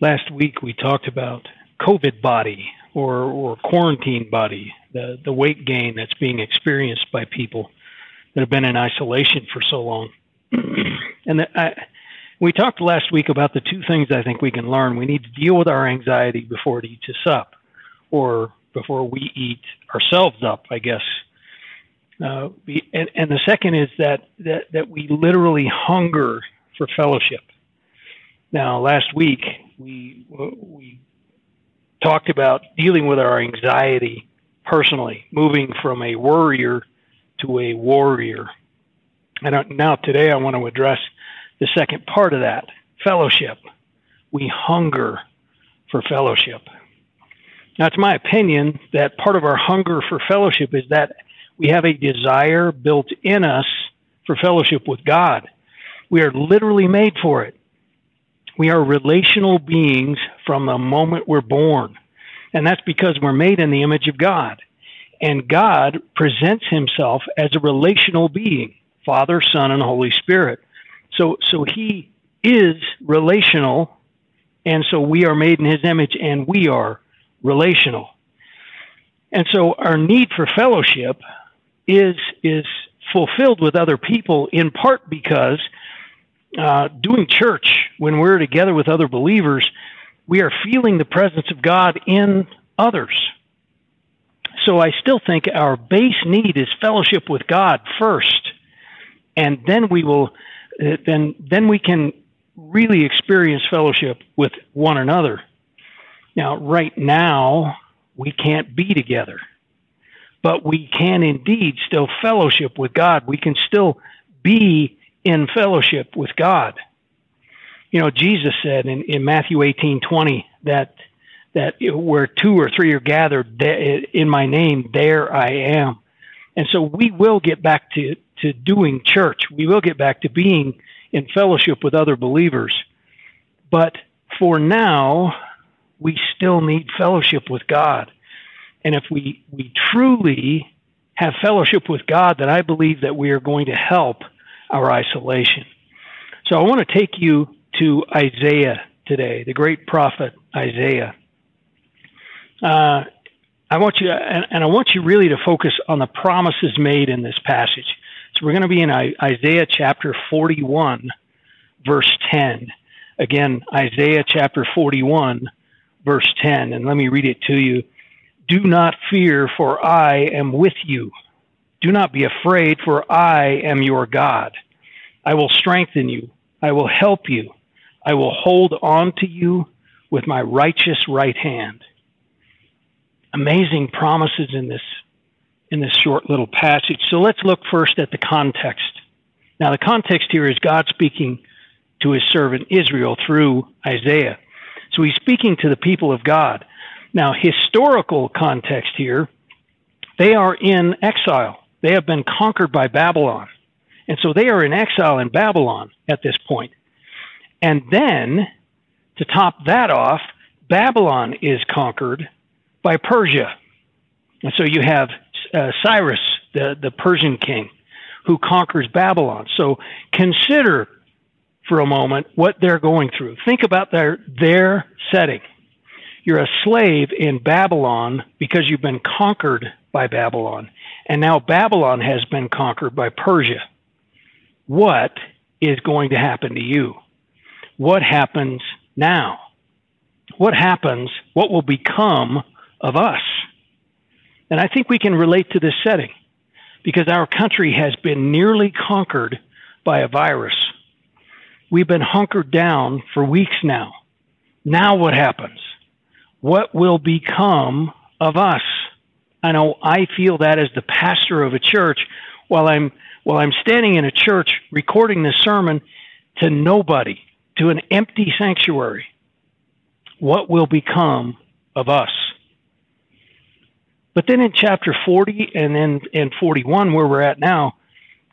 last week we talked about COVID body or, or quarantine body, the, the weight gain that's being experienced by people that have been in isolation for so long. and the, I, we talked last week about the two things I think we can learn. We need to deal with our anxiety before it eats us up, or before we eat ourselves up, I guess. Uh, and, and the second is that, that, that we literally hunger for fellowship. Now, last week we we talked about dealing with our anxiety personally, moving from a worrier to a warrior. And now today I want to address the second part of that fellowship. We hunger for fellowship. Now, it's my opinion that part of our hunger for fellowship is that we have a desire built in us for fellowship with God. We are literally made for it. We are relational beings from the moment we're born. And that's because we're made in the image of God. And God presents himself as a relational being Father, Son, and Holy Spirit. So, so he is relational, and so we are made in his image, and we are relational. And so our need for fellowship is, is fulfilled with other people in part because uh, doing church when we're together with other believers, we are feeling the presence of God in others. So I still think our base need is fellowship with God first, and then we will, uh, then then we can really experience fellowship with one another. Now, right now, we can't be together, but we can indeed still fellowship with God. We can still be in fellowship with God. You know, Jesus said in, in Matthew eighteen twenty that that where two or three are gathered in my name, there I am. And so we will get back to, to doing church. We will get back to being in fellowship with other believers. But for now, we still need fellowship with God. And if we, we truly have fellowship with God, then I believe that we are going to help our isolation. So I want to take you to Isaiah today, the great prophet Isaiah. Uh, I want you, and, and, I want you really to focus on the promises made in this passage. So we're going to be in Isaiah chapter 41, verse 10. Again, Isaiah chapter 41, verse 10. And let me read it to you. Do not fear, for I am with you. Do not be afraid, for I am your God. I will strengthen you. I will help you. I will hold on to you with my righteous right hand. Amazing promises in this in this short little passage. So let's look first at the context. Now the context here is God speaking to his servant Israel through Isaiah. So he's speaking to the people of God. Now historical context here, they are in exile. They have been conquered by Babylon. And so they are in exile in Babylon at this point. And then, to top that off, Babylon is conquered by Persia. And so you have uh, Cyrus, the, the Persian king, who conquers Babylon. So consider for a moment what they're going through. Think about their, their setting. You're a slave in Babylon because you've been conquered by Babylon. And now Babylon has been conquered by Persia what is going to happen to you? What happens now? What happens? What will become of us? And I think we can relate to this setting because our country has been nearly conquered by a virus. We've been hunkered down for weeks now. Now what happens? What will become of us? I know I feel that as the pastor of a church while I'm well, I'm standing in a church recording this sermon to nobody, to an empty sanctuary. What will become of us? But then in chapter 40 and then in 41, where we're at now,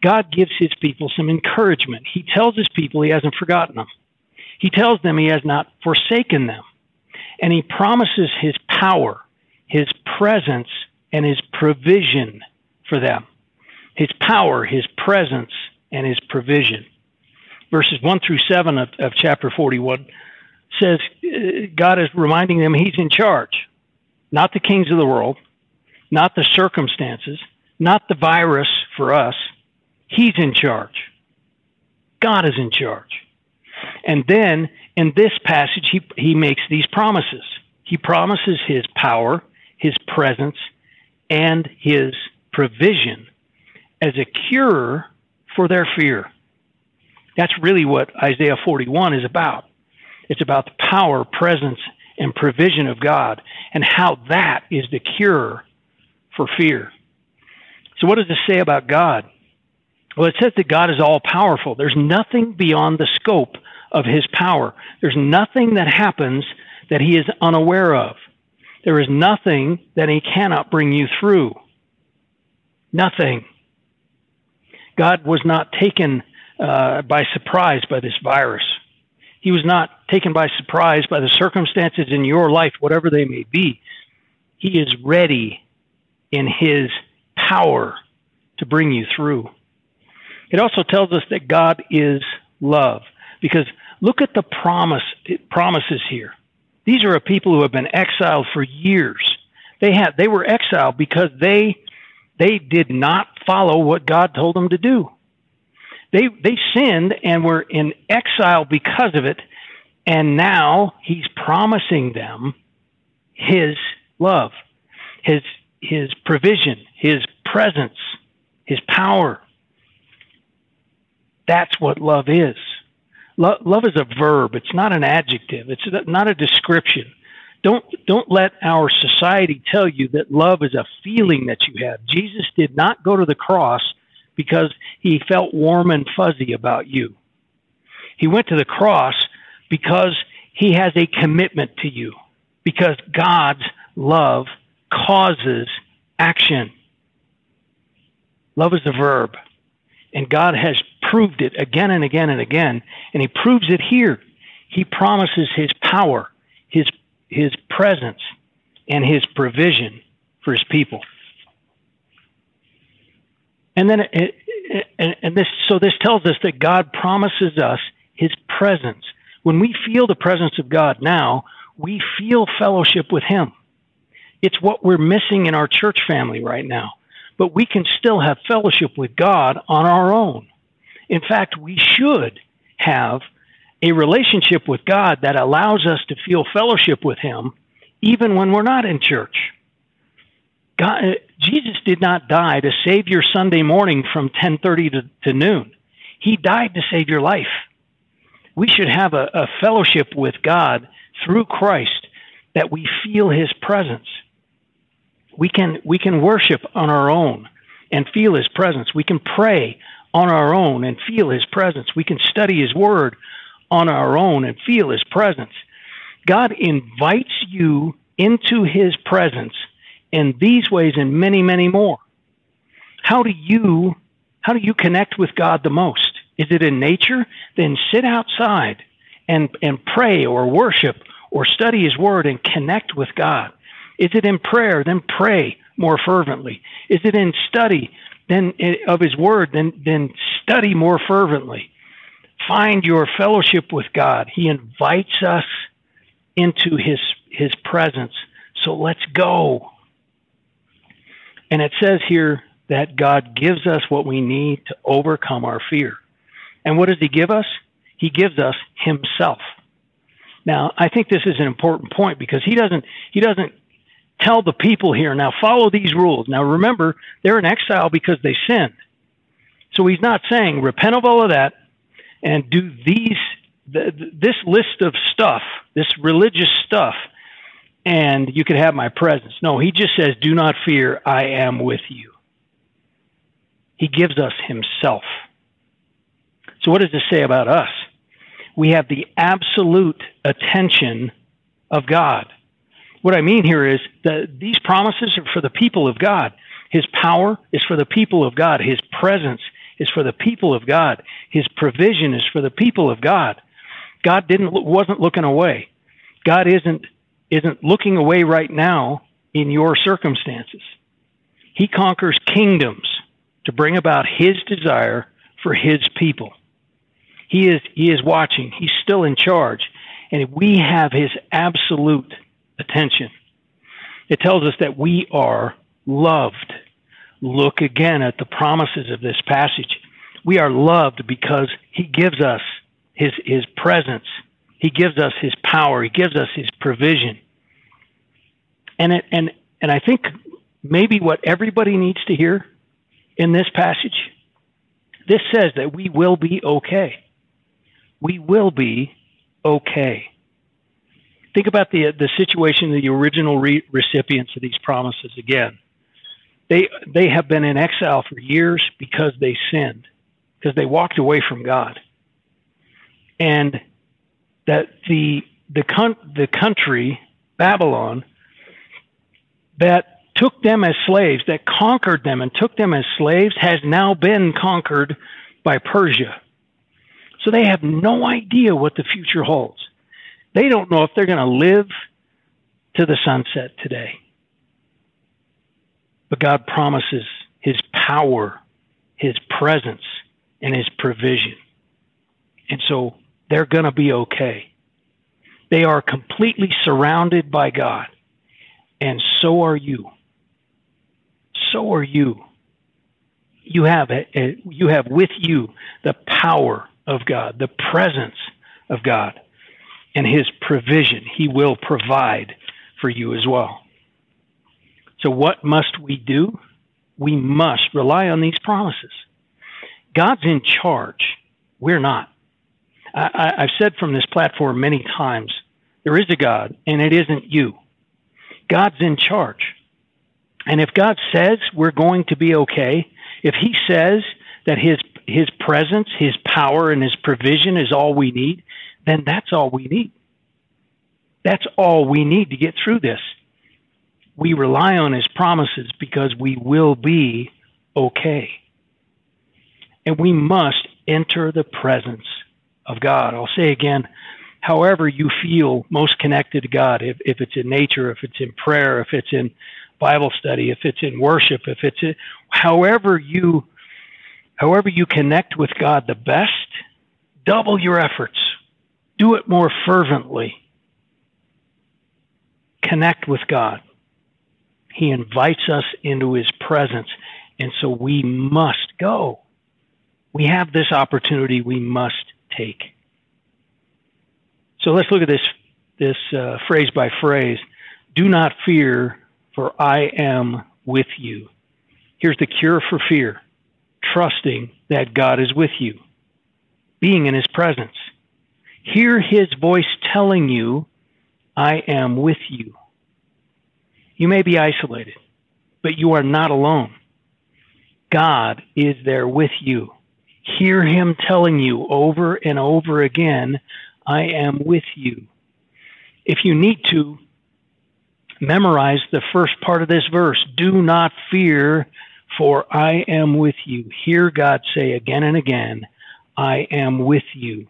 God gives his people some encouragement. He tells his people he hasn't forgotten them. He tells them he has not forsaken them. And he promises his power, his presence, and his provision for them his power, his presence, and his provision. Verses 1 through 7 of, of chapter 41 says uh, God is reminding them He's in charge, not the kings of the world, not the circumstances, not the virus for us. He's in charge. God is in charge. And then in this passage, he, he makes these promises. He promises his power, his presence, and his provision as a cure for their fear. That's really what Isaiah 41 is about. It's about the power, presence, and provision of God and how that is the cure for fear. So, what does this say about God? Well, it says that God is all powerful. There's nothing beyond the scope of his power. There's nothing that happens that he is unaware of. There is nothing that he cannot bring you through. Nothing. God was not taken uh, by surprise by this virus. He was not taken by surprise by the circumstances in your life, whatever they may be. He is ready in his power to bring you through. It also tells us that God is love because look at the promise promises here. These are a people who have been exiled for years. They had they were exiled because they they did not follow what God told them to do. They they sinned and were in exile because of it, and now he's promising them his love, his his provision, his presence, his power. That's what love is. Lo- love is a verb. It's not an adjective. It's not a description. Don't don't let our society tell you that love is a feeling that you have. Jesus did not go to the cross because he felt warm and fuzzy about you. He went to the cross because he has a commitment to you. Because God's love causes action. Love is a verb. And God has proved it again and again and again. And He proves it here. He promises His power, His, His presence, and His provision for His people. And then, it, it, and this, so this tells us that God promises us His presence. When we feel the presence of God now, we feel fellowship with Him. It's what we're missing in our church family right now but we can still have fellowship with God on our own. In fact, we should have a relationship with God that allows us to feel fellowship with Him even when we're not in church. God, uh, Jesus did not die to save your Sunday morning from 10:30 to, to noon. He died to save your life. We should have a, a fellowship with God through Christ that we feel His presence we can we can worship on our own and feel his presence we can pray on our own and feel his presence. We can study his word on our own and feel his presence. God invites you into his presence in these ways and many many more. How do you how do you connect with god the most? Is it in nature? Then sit outside and and pray or worship or study his word and connect with god. Is it in prayer? Then pray more fervently. Is it in study then eh, of His Word? Then then study more fervently. Find your fellowship with God. He invites us into His His presence. So let's go. And it says here that God gives us what we need to overcome our fear. And what does He give us? He gives us Himself. Now, I think this is an important point because He doesn't He doesn't tell the people here, now follow these rules. Now remember, they're in exile because they sinned. So he's not saying repent of all of that and do these the, this list of stuff, this religious stuff, and you could have my presence. No, he just says, "Do not fear, I am with you." He gives us himself. So what does this say about us? We have the absolute attention of God. What I mean here is that these promises are for the people of God. His power is for the people of God. His presence is for the people of God. His provision is for the people of God. God didn't wasn't looking away. God isn't isn't looking away right now in your circumstances. He conquers kingdoms to bring about his desire for his people. He is he is watching. He's still in charge and we have his absolute attention. It tells us that we are loved. Look again at the promises of this passage. We are loved because he gives us his, his presence. He gives us his power. He gives us his provision. And it, and and I think maybe what everybody needs to hear in this passage, this says that we will be okay. We will be okay. Think about the the situation of the original re- recipients of these promises again. They they have been in exile for years because they sinned, because they walked away from God, and that the the con- the country Babylon that took them as slaves, that conquered them and took them as slaves, has now been conquered by Persia. So they have no idea what the future holds. They don't know if they're going to live to the sunset today. But God promises His power, His presence, and His provision. And so they're going to be okay. They are completely surrounded by God and so are you. So are you. You have a, a, you have with you the power of God, the presence of God, and His provision. He will provide for you as well. So, what must we do? We must rely on these promises. God's in charge. We're not. I, have said from this platform many times there is a God, and it isn't you. God's in charge. And if God says we're going to be okay, if He says that His His presence, His power, and His provision is all we need, then that's all we need. That's all we need to get through this. We rely on His promises because we will be okay. And we must enter the presence of God. I'll say again, however you feel most connected to God, if, if it's in nature, if it's in prayer, if it's in Bible study, if it's in worship, if it's in, however you however you connect with God the best, double your efforts. Do it more fervently. Connect with God. He invites us into his presence, and so we must go. We have this opportunity we must take. So let's look at this this uh, phrase by phrase. Do not fear, for I am with you. Here's the cure for fear: trusting that God is with you, being in His presence. Hear His voice telling you, "I am with you." You may be isolated, but you are not alone. God is there with you. Hear Him telling you over and over again, I am with you. If you need to, memorize the first part of this verse Do not fear, for I am with you. Hear God say again and again, I am with you.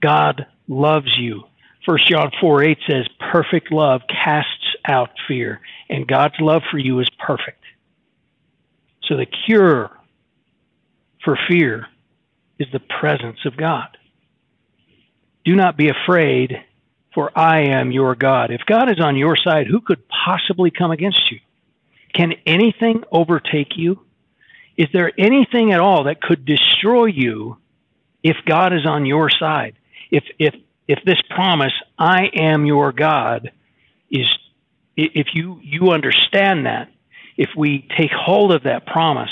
God loves you. 1 John 4 8 says, Perfect love casts out fear, and God's love for you is perfect. So the cure for fear is the presence of God. Do not be afraid, for I am your God. If God is on your side, who could possibly come against you? Can anything overtake you? Is there anything at all that could destroy you if God is on your side? If if if this promise, I am your God, is if you you understand that, if we take hold of that promise,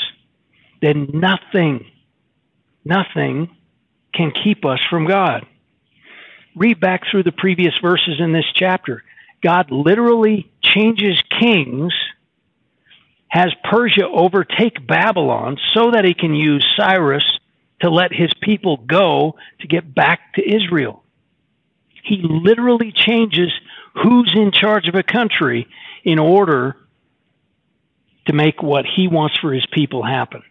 then nothing, nothing can keep us from God read back through the previous verses in this chapter. God literally changes kings, has Persia overtake Babylon so that he can use Cyrus to let his people go to get back to Israel. He literally changes who's in charge of a country in order to make what he wants for his people happen.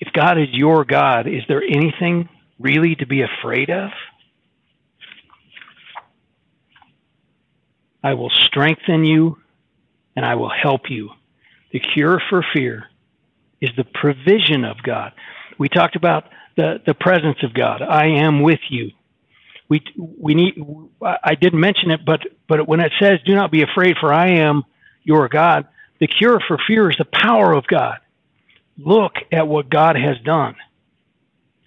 If God is your God, is there anything really to be afraid of? I will strengthen you and I will help you. The cure for fear is the provision of God. We talked about the, the presence of God. I am with you. We we need. I didn't mention it, but but when it says, "Do not be afraid, for I am your God," the cure for fear is the power of God. Look at what God has done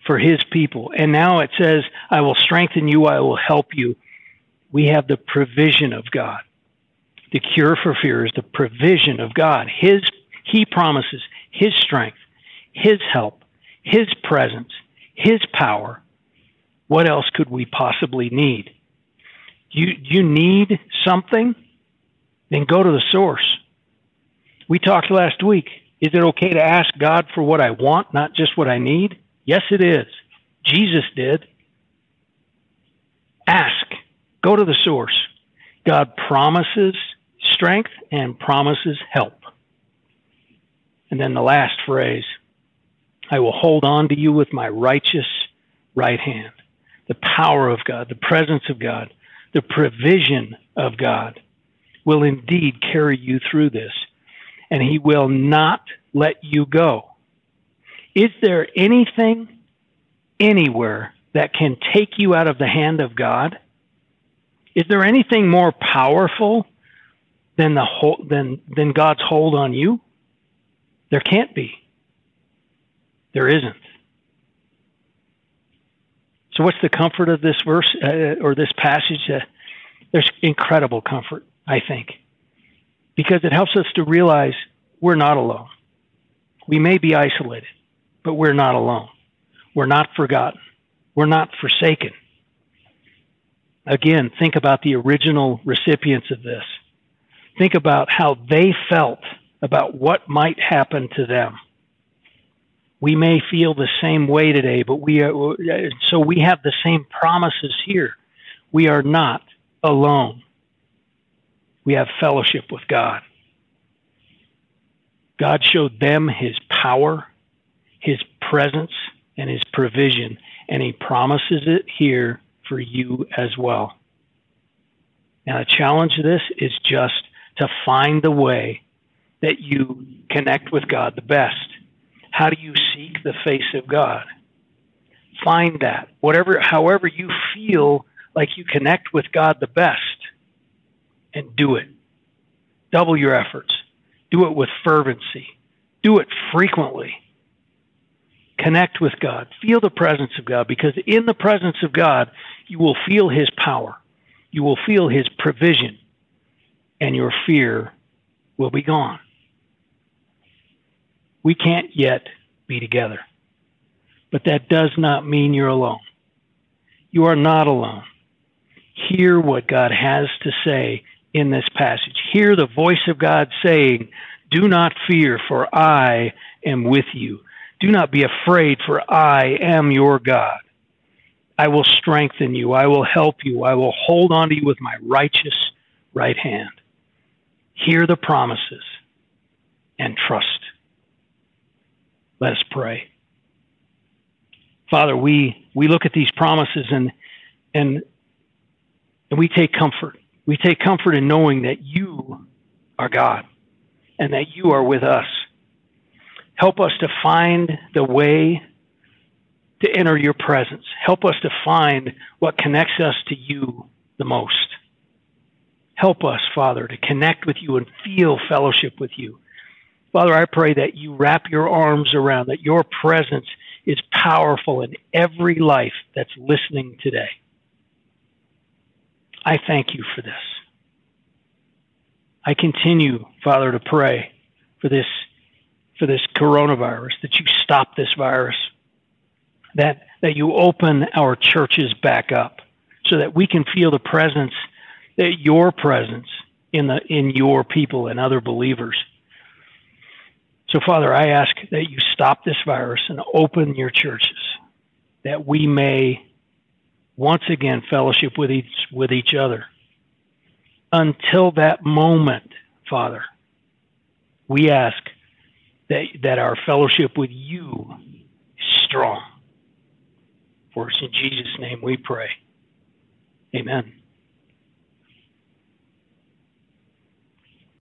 for His people, and now it says, "I will strengthen you. I will help you." We have the provision of God. The cure for fear is the provision of God. His He promises His strength, His help, His presence, His power. What else could we possibly need? You you need something? Then go to the source. We talked last week. Is it okay to ask God for what I want, not just what I need? Yes, it is. Jesus did. Ask. Go to the source. God promises strength and promises help. And then the last phrase I will hold on to you with my righteous right hand. The power of God, the presence of God, the provision of God will indeed carry you through this, and He will not let you go. Is there anything anywhere that can take you out of the hand of God? Is there anything more powerful than the whole, than than God's hold on you? There can't be. There isn't. So, what's the comfort of this verse uh, or this passage? Uh, there's incredible comfort, I think, because it helps us to realize we're not alone. We may be isolated, but we're not alone. We're not forgotten. We're not forsaken. Again, think about the original recipients of this think about how they felt about what might happen to them. We may feel the same way today, but we are, so we have the same promises here. We are not alone. We have fellowship with God. God showed them his power, his presence, and his provision, and he promises it here for you as well. Now, the challenge of this is just to find the way that you connect with God the best. How do you seek the face of God? Find that. Whatever however you feel like you connect with God the best and do it. Double your efforts. Do it with fervency. Do it frequently. Connect with God. Feel the presence of God because in the presence of God, you will feel His power. You will feel His provision and your fear will be gone. We can't yet be together, but that does not mean you're alone. You are not alone. Hear what God has to say in this passage. Hear the voice of God saying, Do not fear, for I am with you. Do not be afraid, for I am your God. I will strengthen you. I will help you. I will hold on to you with my righteous right hand hear the promises, and trust. Let us pray. Father, we, we look at these promises and, and, and we take comfort. We take comfort in knowing that you are God and that you are with us. Help us to find the way to enter your presence. Help us to find what connects us to you the most. Help us, Father, to connect with you and feel fellowship with you. Father, I pray that you wrap your arms around, that your presence is powerful in every life that's listening today. I thank you for this. I continue, Father, to pray for this for this coronavirus, that you stop this virus, that that you open our churches back up so that we can feel the presence that your presence in the in your people and other believers. So, Father, I ask that you stop this virus and open your churches, that we may once again fellowship with each with each other. Until that moment, Father, we ask that that our fellowship with you is strong. For it's in Jesus' name we pray. Amen.